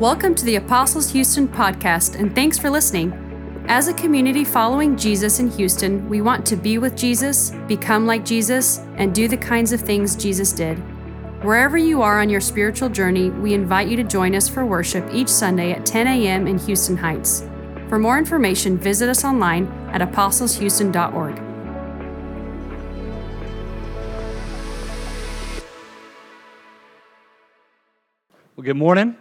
Welcome to the Apostles Houston podcast, and thanks for listening. As a community following Jesus in Houston, we want to be with Jesus, become like Jesus, and do the kinds of things Jesus did. Wherever you are on your spiritual journey, we invite you to join us for worship each Sunday at 10 a.m. in Houston Heights. For more information, visit us online at apostleshouston.org. Well, good morning.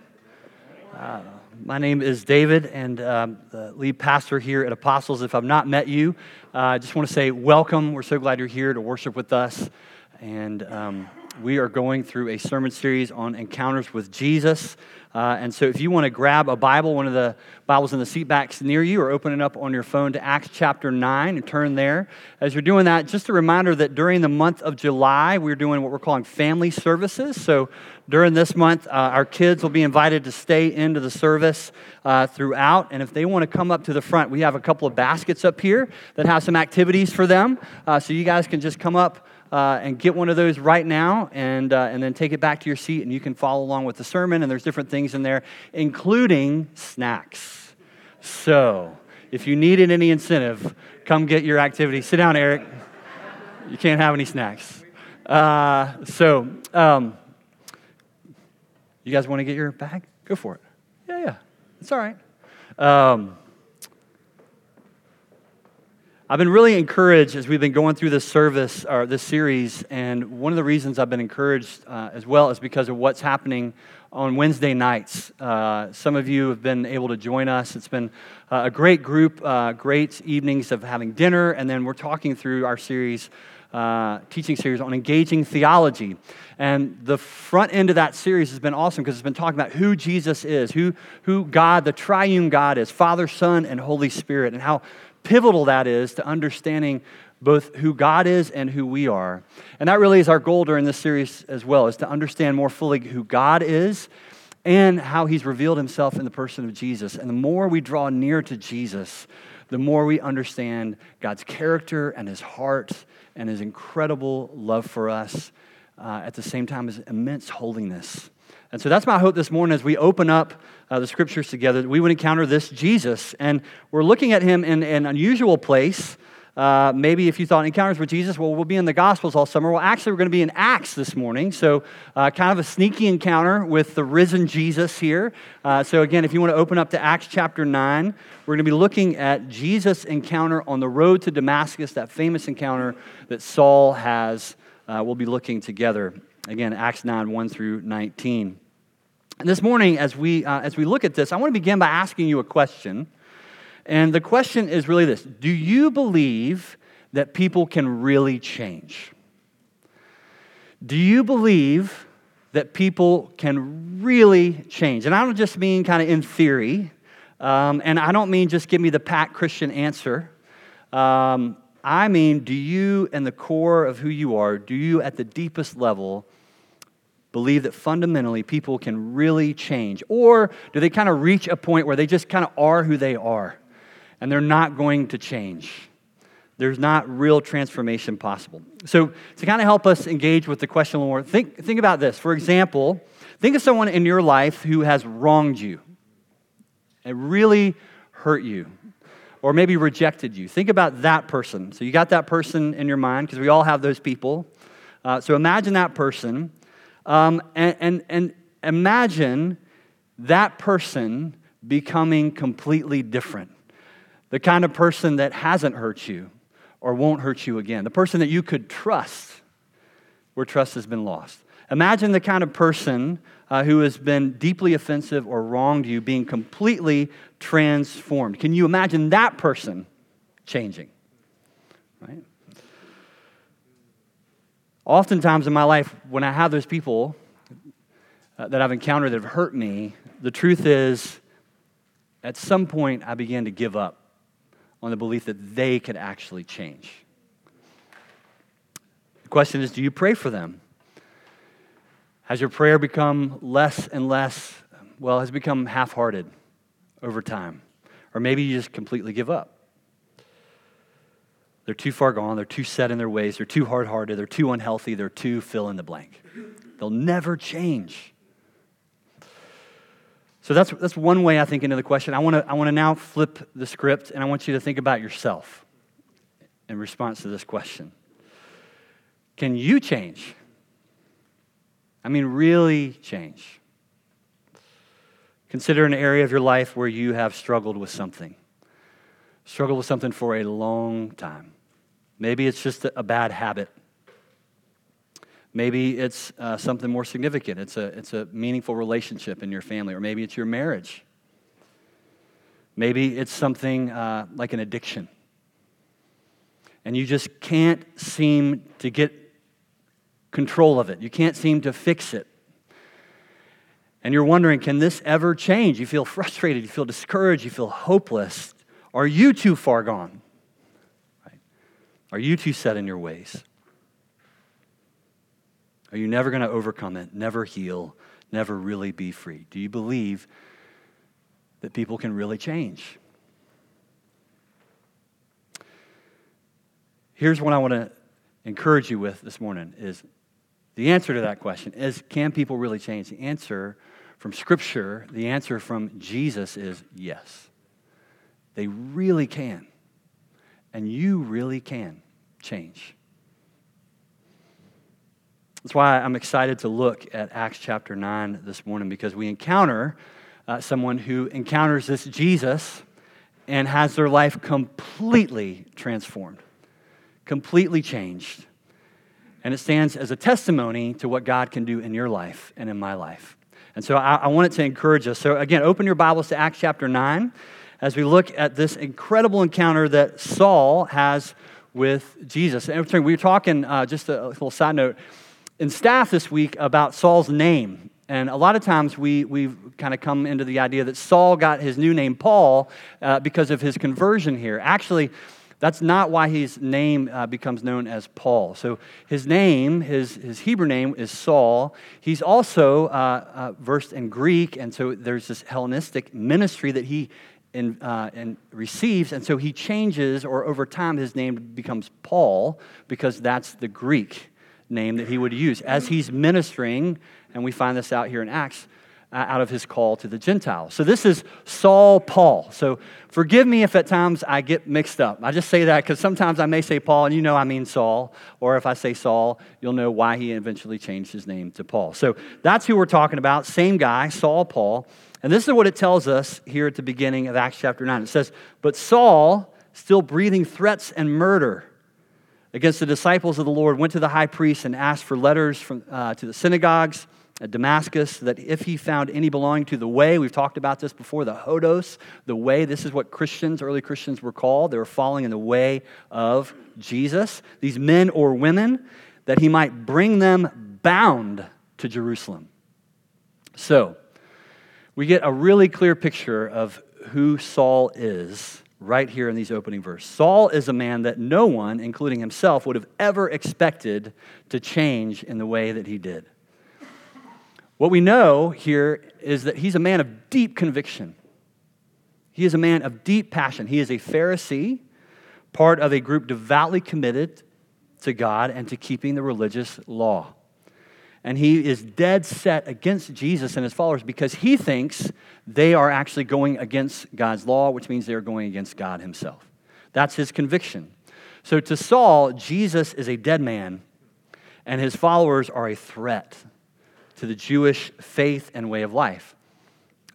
Uh, my name is David, and um, the lead pastor here at Apostles. If I've not met you, uh, I just want to say welcome. We're so glad you're here to worship with us. And um, we are going through a sermon series on encounters with Jesus. Uh, and so, if you want to grab a Bible, one of the Bibles in the seat backs near you, or open it up on your phone to Acts chapter 9 and turn there. As you're doing that, just a reminder that during the month of July, we're doing what we're calling family services. So, during this month, uh, our kids will be invited to stay into the service uh, throughout. And if they want to come up to the front, we have a couple of baskets up here that have some activities for them. Uh, so, you guys can just come up uh, and get one of those right now and, uh, and then take it back to your seat and you can follow along with the sermon. And there's different things in there, including snacks. So if you needed any incentive, come get your activity. Sit down, Eric. You can't have any snacks. Uh, so, um, you guys want to get your bag? Go for it. Yeah, yeah. It's all right. Um, I've been really encouraged as we've been going through this service or this series, and one of the reasons I've been encouraged uh, as well is because of what's happening on Wednesday nights. Uh, some of you have been able to join us. It's been uh, a great group, uh, great evenings of having dinner, and then we're talking through our series. Uh, teaching series on engaging theology. And the front end of that series has been awesome because it's been talking about who Jesus is, who, who God, the triune God is, Father, Son, and Holy Spirit, and how pivotal that is to understanding both who God is and who we are. And that really is our goal during this series as well, is to understand more fully who God is and how he's revealed himself in the person of Jesus. And the more we draw near to Jesus, the more we understand God's character and his heart and his incredible love for us uh, at the same time as immense holiness. And so that's my hope this morning as we open up uh, the scriptures together, we would encounter this Jesus. And we're looking at him in, in an unusual place. Uh, maybe if you thought encounters with Jesus, well, we'll be in the Gospels all summer. Well, actually, we're going to be in Acts this morning. So, uh, kind of a sneaky encounter with the risen Jesus here. Uh, so, again, if you want to open up to Acts chapter 9, we're going to be looking at Jesus' encounter on the road to Damascus, that famous encounter that Saul has. Uh, we'll be looking together. Again, Acts 9, 1 through 19. And this morning, as we, uh, as we look at this, I want to begin by asking you a question. And the question is really this Do you believe that people can really change? Do you believe that people can really change? And I don't just mean kind of in theory, um, and I don't mean just give me the pat Christian answer. Um, I mean, do you, in the core of who you are, do you at the deepest level believe that fundamentally people can really change? Or do they kind of reach a point where they just kind of are who they are and they're not going to change? There's not real transformation possible. So, to kind of help us engage with the question a little more, think, think about this. For example, think of someone in your life who has wronged you and really hurt you or maybe rejected you. Think about that person. So, you got that person in your mind because we all have those people. Uh, so, imagine that person um, and, and, and imagine that person becoming completely different. The kind of person that hasn't hurt you or won't hurt you again. The person that you could trust where trust has been lost. Imagine the kind of person uh, who has been deeply offensive or wronged you being completely transformed. Can you imagine that person changing? Right? Oftentimes in my life, when I have those people uh, that I've encountered that have hurt me, the truth is, at some point, I began to give up on the belief that they could actually change. The question is do you pray for them? Has your prayer become less and less, well, has become half hearted over time? Or maybe you just completely give up. They're too far gone. They're too set in their ways. They're too hard hearted. They're too unhealthy. They're too fill in the blank. They'll never change. So that's, that's one way I think into the question. I want to I wanna now flip the script and I want you to think about yourself in response to this question. Can you change? I mean, really change. Consider an area of your life where you have struggled with something, struggled with something for a long time. Maybe it's just a bad habit. Maybe it's uh, something more significant. It's a, it's a meaningful relationship in your family, or maybe it's your marriage. Maybe it's something uh, like an addiction. And you just can't seem to get control of it. You can't seem to fix it. And you're wondering, can this ever change? You feel frustrated, you feel discouraged, you feel hopeless. Are you too far gone? Are you too set in your ways? Are you never going to overcome it, never heal, never really be free? Do you believe that people can really change? Here's what I want to encourage you with this morning is the answer to that question is can people really change? The answer from Scripture, the answer from Jesus is yes. They really can. And you really can change. That's why I'm excited to look at Acts chapter 9 this morning because we encounter uh, someone who encounters this Jesus and has their life completely transformed, completely changed. And it stands as a testimony to what God can do in your life and in my life. And so I, I wanted to encourage us. So, again, open your Bibles to Acts chapter 9 as we look at this incredible encounter that Saul has with Jesus. And we were talking, uh, just a little side note, in staff this week about Saul's name. And a lot of times we, we've kind of come into the idea that Saul got his new name Paul uh, because of his conversion here. Actually, that's not why his name uh, becomes known as Paul. So his name, his, his Hebrew name is Saul. He's also uh, uh, versed in Greek, and so there's this Hellenistic ministry that he in, uh, and receives, and so he changes, or over time his name becomes Paul because that's the Greek name that he would use as he's ministering, and we find this out here in Acts uh, out of his call to the Gentiles. So this is Saul Paul. So forgive me if at times I get mixed up. I just say that because sometimes I may say Paul and you know I mean Saul. Or if I say Saul, you'll know why he eventually changed his name to Paul. So that's who we're talking about. Same guy, Saul Paul. And this is what it tells us here at the beginning of Acts chapter 9. It says, But Saul, still breathing threats and murder against the disciples of the Lord, went to the high priest and asked for letters from, uh, to the synagogues at Damascus that if he found any belonging to the way, we've talked about this before, the Hodos, the way, this is what Christians, early Christians were called. They were following in the way of Jesus, these men or women, that he might bring them bound to Jerusalem. So, we get a really clear picture of who Saul is right here in these opening verses. Saul is a man that no one, including himself, would have ever expected to change in the way that he did. What we know here is that he's a man of deep conviction. He is a man of deep passion. He is a Pharisee, part of a group devoutly committed to God and to keeping the religious law. And he is dead set against Jesus and his followers because he thinks they are actually going against God's law, which means they're going against God himself. That's his conviction. So to Saul, Jesus is a dead man, and his followers are a threat to the Jewish faith and way of life.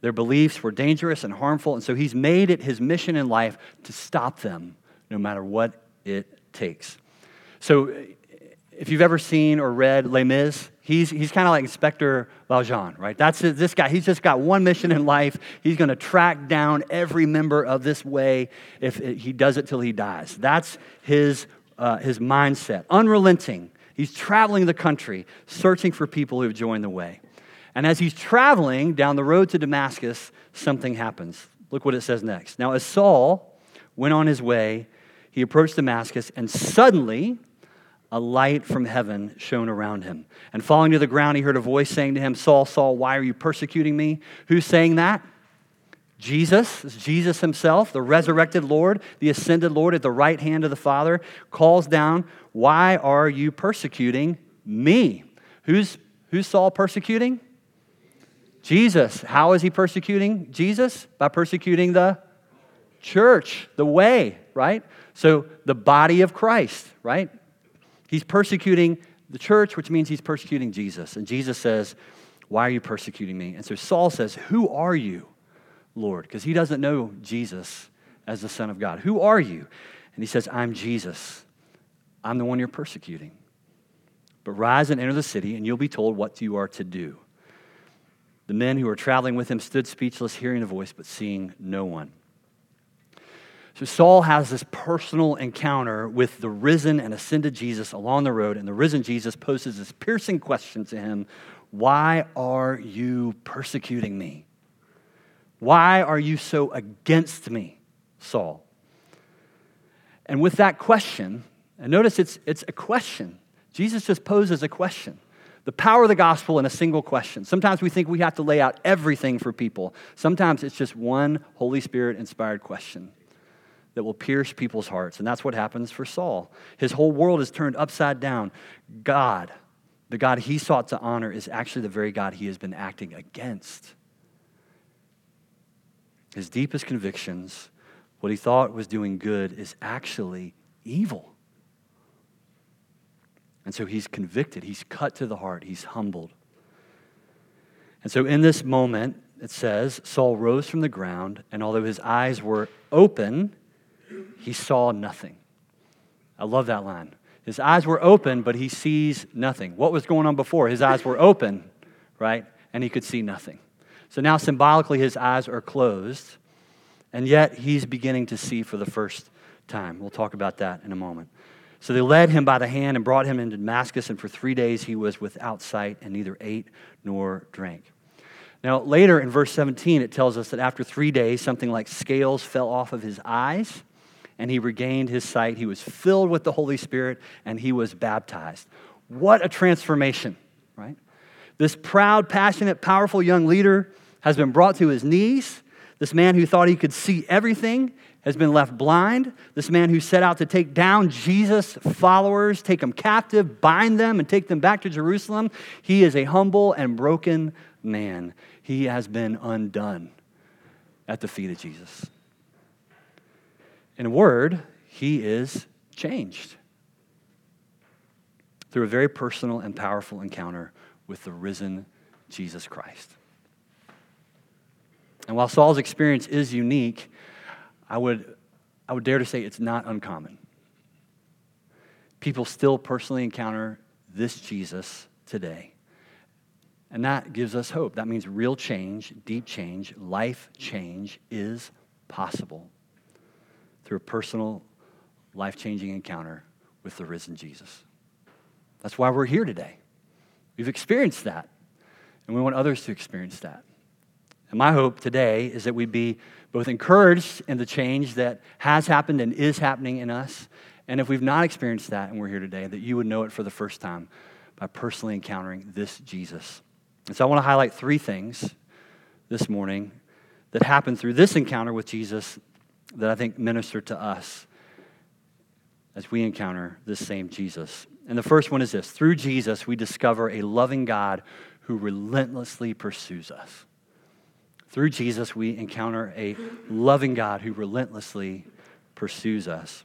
Their beliefs were dangerous and harmful, and so he's made it his mission in life to stop them no matter what it takes. So, if you've ever seen or read Les Mis, he's, he's kind of like Inspector Valjean, right? That's this guy. He's just got one mission in life. He's going to track down every member of this way if he does it till he dies. That's his, uh, his mindset, unrelenting He's traveling the country, searching for people who have joined the way. And as he's traveling down the road to Damascus, something happens. Look what it says next. Now, as Saul went on his way, he approached Damascus, and suddenly a light from heaven shone around him. And falling to the ground, he heard a voice saying to him, Saul, Saul, why are you persecuting me? Who's saying that? Jesus, Jesus himself, the resurrected Lord, the ascended Lord at the right hand of the Father, calls down, Why are you persecuting me? Who's, who's Saul persecuting? Jesus, how is he persecuting Jesus? By persecuting the church, the way, right? So the body of Christ, right? He's persecuting the church, which means he's persecuting Jesus. And Jesus says, Why are you persecuting me? And so Saul says, Who are you, Lord? Because he doesn't know Jesus as the Son of God. Who are you? And he says, I'm Jesus. I'm the one you're persecuting. But rise and enter the city, and you'll be told what you are to do. The men who were traveling with him stood speechless, hearing the voice, but seeing no one. So Saul has this personal encounter with the risen and ascended Jesus along the road, and the risen Jesus poses this piercing question to him Why are you persecuting me? Why are you so against me, Saul? And with that question, and notice it's, it's a question. Jesus just poses a question. The power of the gospel in a single question. Sometimes we think we have to lay out everything for people. Sometimes it's just one Holy Spirit inspired question that will pierce people's hearts. And that's what happens for Saul. His whole world is turned upside down. God, the God he sought to honor, is actually the very God he has been acting against. His deepest convictions, what he thought was doing good, is actually evil. And so he's convicted, he's cut to the heart, he's humbled. And so in this moment, it says, Saul rose from the ground, and although his eyes were open, he saw nothing. I love that line. His eyes were open, but he sees nothing. What was going on before? His eyes were open, right? And he could see nothing. So now, symbolically, his eyes are closed, and yet he's beginning to see for the first time. We'll talk about that in a moment. So they led him by the hand and brought him into Damascus, and for three days he was without sight and neither ate nor drank. Now, later in verse 17, it tells us that after three days, something like scales fell off of his eyes and he regained his sight. He was filled with the Holy Spirit and he was baptized. What a transformation, right? This proud, passionate, powerful young leader has been brought to his knees. This man who thought he could see everything has been left blind. This man who set out to take down Jesus' followers, take them captive, bind them, and take them back to Jerusalem, he is a humble and broken man. He has been undone at the feet of Jesus. In a word, he is changed through a very personal and powerful encounter with the risen Jesus Christ. And while Saul's experience is unique, I would, I would dare to say it's not uncommon. People still personally encounter this Jesus today. And that gives us hope. That means real change, deep change, life change is possible through a personal, life changing encounter with the risen Jesus. That's why we're here today. We've experienced that, and we want others to experience that. And my hope today is that we be both encouraged in the change that has happened and is happening in us. And if we've not experienced that and we're here today, that you would know it for the first time by personally encountering this Jesus. And so I want to highlight three things this morning that happened through this encounter with Jesus that I think minister to us as we encounter this same Jesus. And the first one is this through Jesus, we discover a loving God who relentlessly pursues us. Through Jesus, we encounter a loving God who relentlessly pursues us.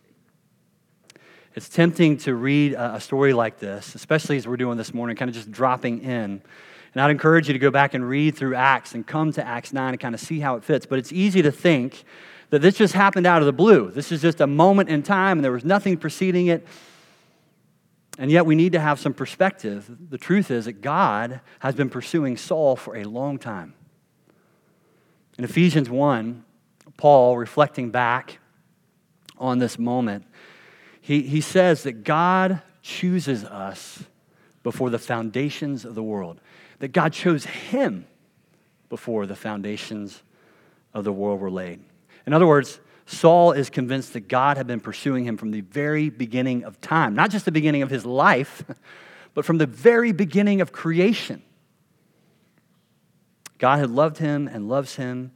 It's tempting to read a story like this, especially as we're doing this morning, kind of just dropping in. And I'd encourage you to go back and read through Acts and come to Acts 9 and kind of see how it fits. But it's easy to think that this just happened out of the blue. This is just a moment in time, and there was nothing preceding it. And yet, we need to have some perspective. The truth is that God has been pursuing Saul for a long time. In Ephesians 1, Paul, reflecting back on this moment, he, he says that God chooses us before the foundations of the world, that God chose him before the foundations of the world were laid. In other words, Saul is convinced that God had been pursuing him from the very beginning of time, not just the beginning of his life, but from the very beginning of creation. God had loved him and loves him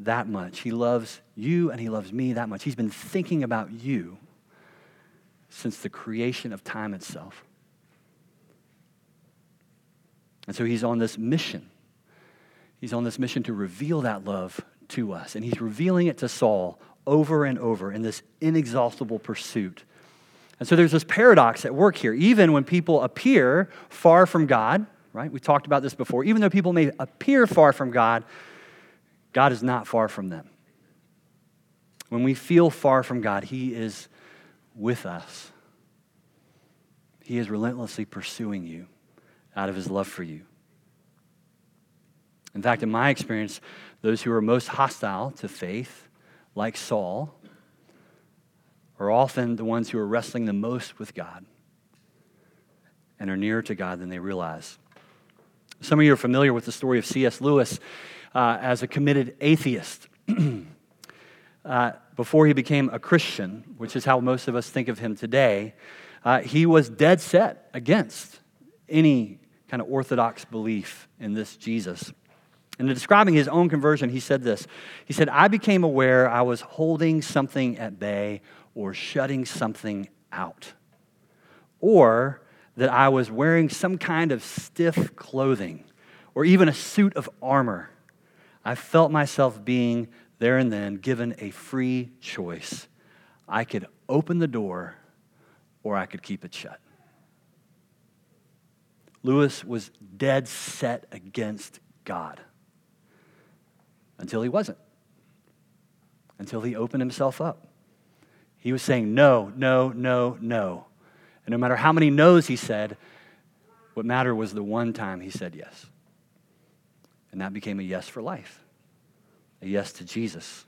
that much. He loves you and he loves me that much. He's been thinking about you since the creation of time itself. And so he's on this mission He's on this mission to reveal that love to us. And he's revealing it to Saul over and over in this inexhaustible pursuit. And so there's this paradox at work here. Even when people appear far from God, right? We talked about this before. Even though people may appear far from God, God is not far from them. When we feel far from God, He is with us. He is relentlessly pursuing you out of His love for you. In fact, in my experience, those who are most hostile to faith, like Saul, are often the ones who are wrestling the most with God and are nearer to God than they realize. Some of you are familiar with the story of C.S. Lewis uh, as a committed atheist. uh, before he became a Christian, which is how most of us think of him today, uh, he was dead set against any kind of orthodox belief in this Jesus. And in describing his own conversion, he said this He said, I became aware I was holding something at bay or shutting something out, or that I was wearing some kind of stiff clothing or even a suit of armor. I felt myself being there and then given a free choice. I could open the door or I could keep it shut. Lewis was dead set against God until he wasn't, until he opened himself up. He was saying, No, no, no, no. And no matter how many no's he said, what mattered was the one time he said yes. And that became a yes for life, a yes to Jesus.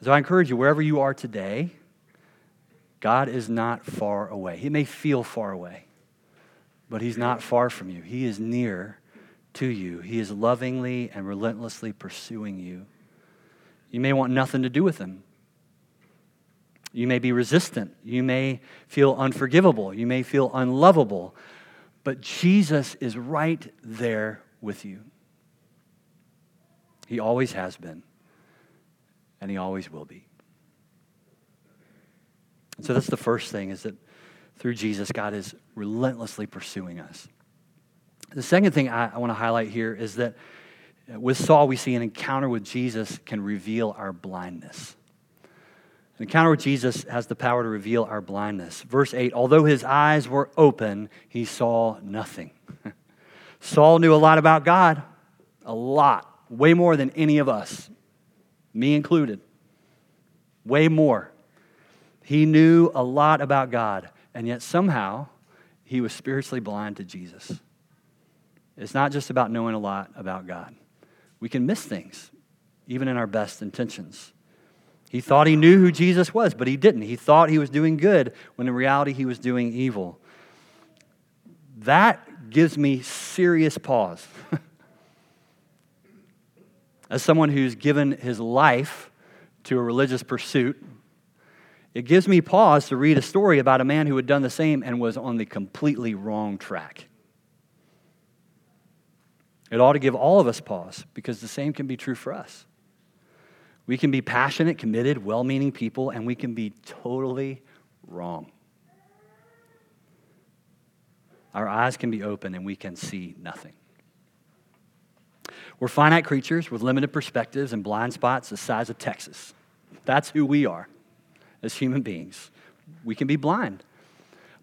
So I encourage you, wherever you are today, God is not far away. He may feel far away, but He's not far from you. He is near to you. He is lovingly and relentlessly pursuing you. You may want nothing to do with him. You may be resistant. You may feel unforgivable. You may feel unlovable. But Jesus is right there with you. He always has been, and he always will be. so that's the first thing is that through Jesus, God is relentlessly pursuing us. The second thing I, I want to highlight here is that with Saul, we see an encounter with Jesus can reveal our blindness. An encounter with Jesus has the power to reveal our blindness. Verse 8 Although his eyes were open, he saw nothing. Saul knew a lot about God, a lot, way more than any of us, me included. Way more. He knew a lot about God, and yet somehow he was spiritually blind to Jesus. It's not just about knowing a lot about God. We can miss things, even in our best intentions. He thought he knew who Jesus was, but he didn't. He thought he was doing good when in reality he was doing evil. That gives me serious pause. As someone who's given his life to a religious pursuit, it gives me pause to read a story about a man who had done the same and was on the completely wrong track. It ought to give all of us pause because the same can be true for us. We can be passionate, committed, well meaning people, and we can be totally wrong. Our eyes can be open and we can see nothing. We're finite creatures with limited perspectives and blind spots the size of Texas. That's who we are as human beings. We can be blind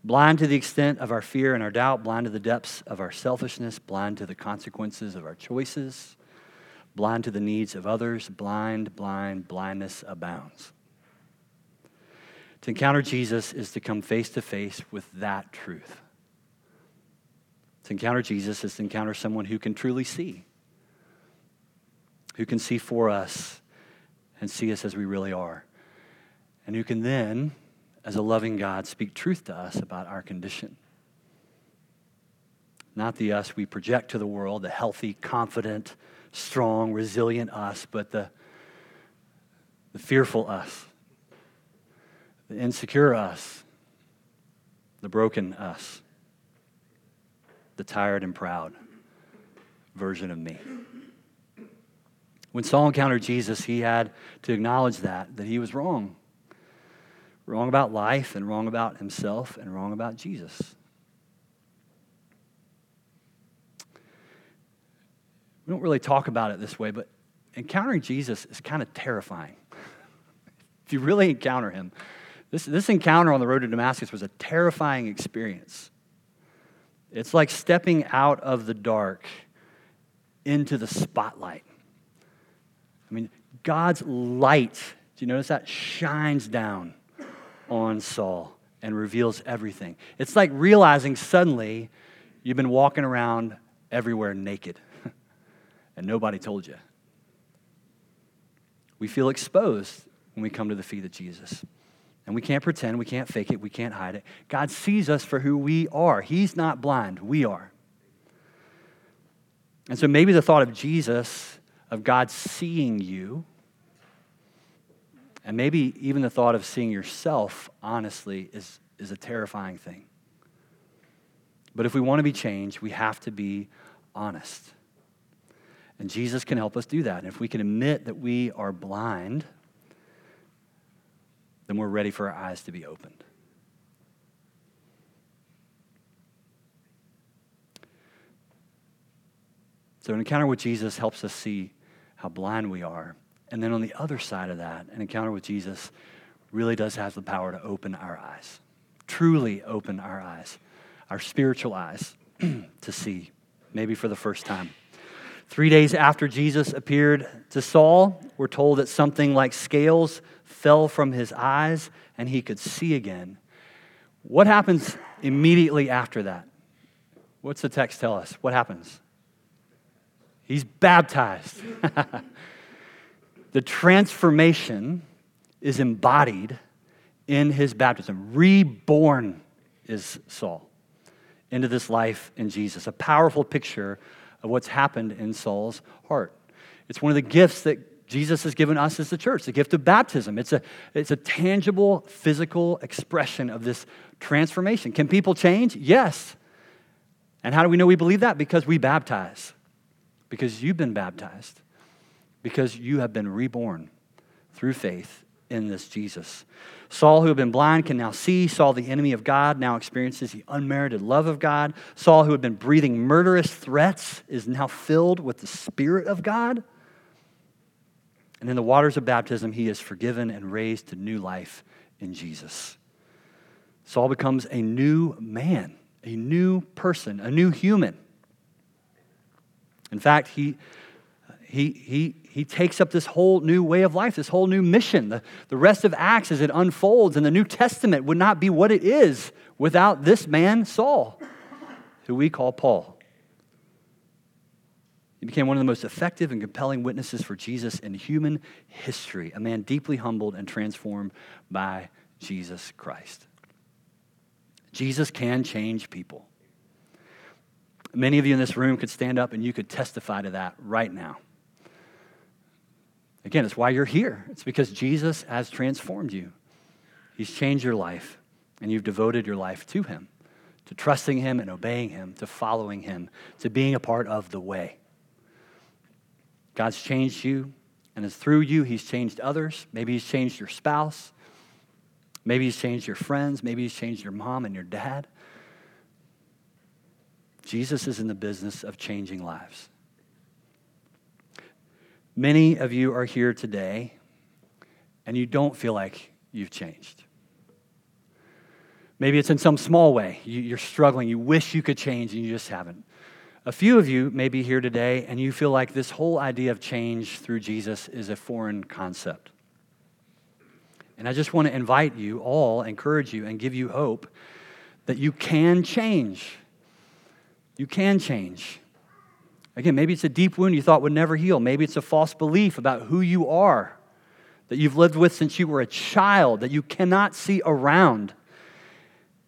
blind to the extent of our fear and our doubt, blind to the depths of our selfishness, blind to the consequences of our choices, blind to the needs of others, blind, blind, blindness abounds. To encounter Jesus is to come face to face with that truth. To encounter Jesus is to encounter someone who can truly see, who can see for us and see us as we really are, and who can then as a loving God, speak truth to us about our condition. Not the us we project to the world, the healthy, confident, strong, resilient us, but the, the fearful us, the insecure us, the broken us, the tired and proud version of me. When Saul encountered Jesus, he had to acknowledge that, that he was wrong wrong about life and wrong about himself and wrong about Jesus. we don't really talk about it this way, but encountering Jesus is kind of terrifying. if you really encounter him, this, this encounter on the road to Damascus was a terrifying experience. It's like stepping out of the dark into the spotlight. I mean, God's light, do you notice that? Shines down on Saul and reveals everything. It's like realizing suddenly you've been walking around everywhere naked and nobody told you. We feel exposed when we come to the feet of Jesus. And we can't pretend, we can't fake it, we can't hide it. God sees us for who we are. He's not blind, we are. And so maybe the thought of Jesus, of God seeing you, and maybe even the thought of seeing yourself, honestly, is, is a terrifying thing. But if we want to be changed, we have to be honest. And Jesus can help us do that. And if we can admit that we are blind, then we're ready for our eyes to be opened. So, an encounter with Jesus helps us see how blind we are and then on the other side of that, an encounter with Jesus really does have the power to open our eyes, truly open our eyes, our spiritual eyes to see, maybe for the first time. Three days after Jesus appeared to Saul, we're told that something like scales fell from his eyes and he could see again. What happens immediately after that? What's the text tell us? What happens? He's baptized. the transformation is embodied in his baptism. Reborn is Saul into this life in Jesus. A powerful picture of what's happened in Saul's heart. It's one of the gifts that Jesus has given us as the church, the gift of baptism. It's a, it's a tangible, physical expression of this transformation. Can people change? Yes. And how do we know we believe that? Because we baptize, because you've been baptized because you have been reborn through faith in this Jesus. Saul, who had been blind, can now see. Saul, the enemy of God, now experiences the unmerited love of God. Saul, who had been breathing murderous threats, is now filled with the Spirit of God. And in the waters of baptism, he is forgiven and raised to new life in Jesus. Saul becomes a new man, a new person, a new human. In fact, he he, he, he takes up this whole new way of life, this whole new mission. The, the rest of Acts, as it unfolds, and the New Testament would not be what it is without this man, Saul, who we call Paul. He became one of the most effective and compelling witnesses for Jesus in human history, a man deeply humbled and transformed by Jesus Christ. Jesus can change people. Many of you in this room could stand up and you could testify to that right now. Again, it's why you're here. It's because Jesus has transformed you. He's changed your life, and you've devoted your life to Him, to trusting Him and obeying Him, to following Him, to being a part of the way. God's changed you, and it's through you He's changed others. Maybe He's changed your spouse. Maybe He's changed your friends. Maybe He's changed your mom and your dad. Jesus is in the business of changing lives. Many of you are here today and you don't feel like you've changed. Maybe it's in some small way. You're struggling. You wish you could change and you just haven't. A few of you may be here today and you feel like this whole idea of change through Jesus is a foreign concept. And I just want to invite you all, encourage you, and give you hope that you can change. You can change. Again, maybe it's a deep wound you thought would never heal. Maybe it's a false belief about who you are that you've lived with since you were a child that you cannot see around.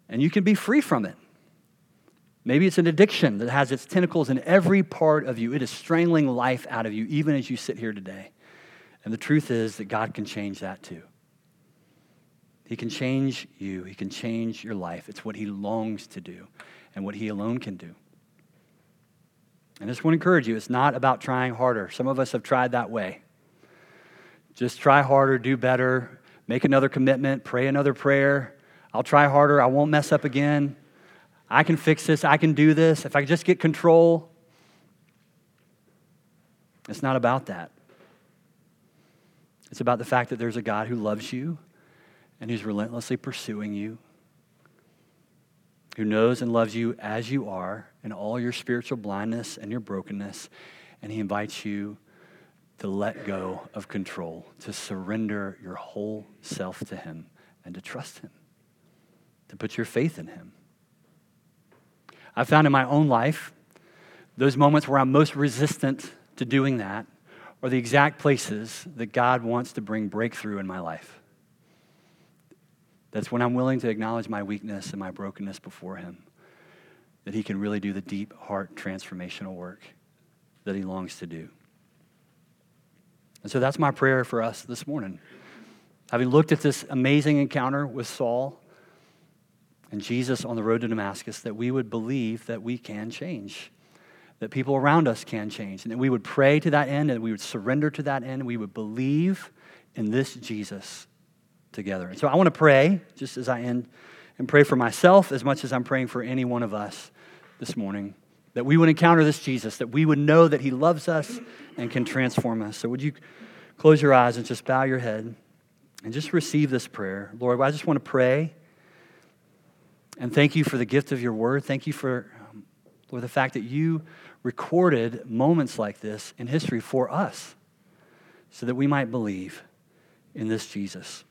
And you can be free from it. Maybe it's an addiction that has its tentacles in every part of you. It is strangling life out of you, even as you sit here today. And the truth is that God can change that too. He can change you, He can change your life. It's what He longs to do and what He alone can do. And I just want to encourage you it's not about trying harder. Some of us have tried that way. Just try harder, do better, make another commitment, pray another prayer. I'll try harder, I won't mess up again. I can fix this, I can do this. If I just get control. It's not about that. It's about the fact that there's a God who loves you and who's relentlessly pursuing you, who knows and loves you as you are in all your spiritual blindness and your brokenness, and he invites you to let go of control, to surrender your whole self to him, and to trust him, to put your faith in him. I found in my own life those moments where I'm most resistant to doing that are the exact places that God wants to bring breakthrough in my life. That's when I'm willing to acknowledge my weakness and my brokenness before Him, that He can really do the deep heart transformational work that He longs to do. And so that's my prayer for us this morning. Having looked at this amazing encounter with Saul and Jesus on the road to Damascus, that we would believe that we can change that people around us can change, and that we would pray to that end, and we would surrender to that end, and we would believe in this Jesus together. And so I want to pray, just as I end, and pray for myself as much as I'm praying for any one of us this morning, that we would encounter this Jesus, that we would know that he loves us and can transform us. So would you close your eyes and just bow your head and just receive this prayer? Lord, I just want to pray and thank you for the gift of your word. Thank you for, um, Lord, the fact that you recorded moments like this in history for us so that we might believe in this Jesus.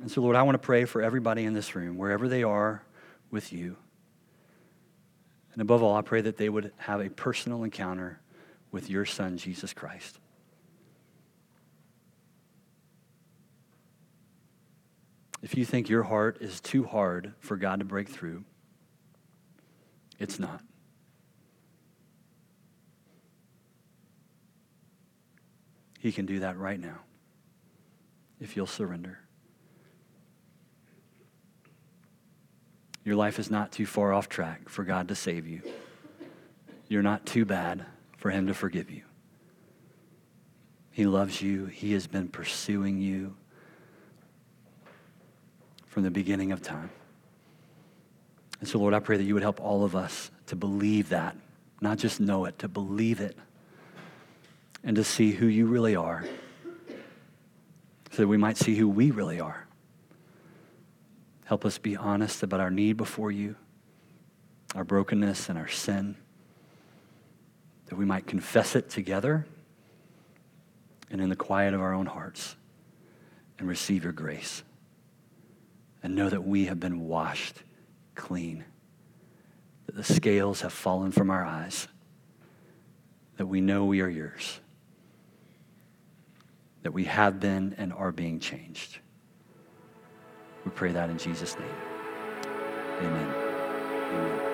And so, Lord, I want to pray for everybody in this room, wherever they are with you. And above all, I pray that they would have a personal encounter with your Son, Jesus Christ. If you think your heart is too hard for God to break through, it's not. He can do that right now if you'll surrender. Your life is not too far off track for God to save you. You're not too bad for Him to forgive you. He loves you, He has been pursuing you from the beginning of time. And so, Lord, I pray that you would help all of us to believe that, not just know it, to believe it and to see who you really are so that we might see who we really are. Help us be honest about our need before you, our brokenness and our sin, that we might confess it together and in the quiet of our own hearts and receive your grace and know that we have been washed clean, that the scales have fallen from our eyes, that we know we are yours that we have been and are being changed. We pray that in Jesus' name. Amen. Amen.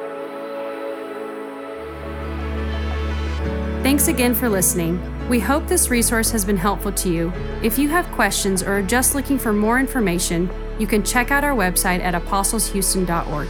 Thanks again for listening. We hope this resource has been helpful to you. If you have questions or are just looking for more information, you can check out our website at apostleshouston.org.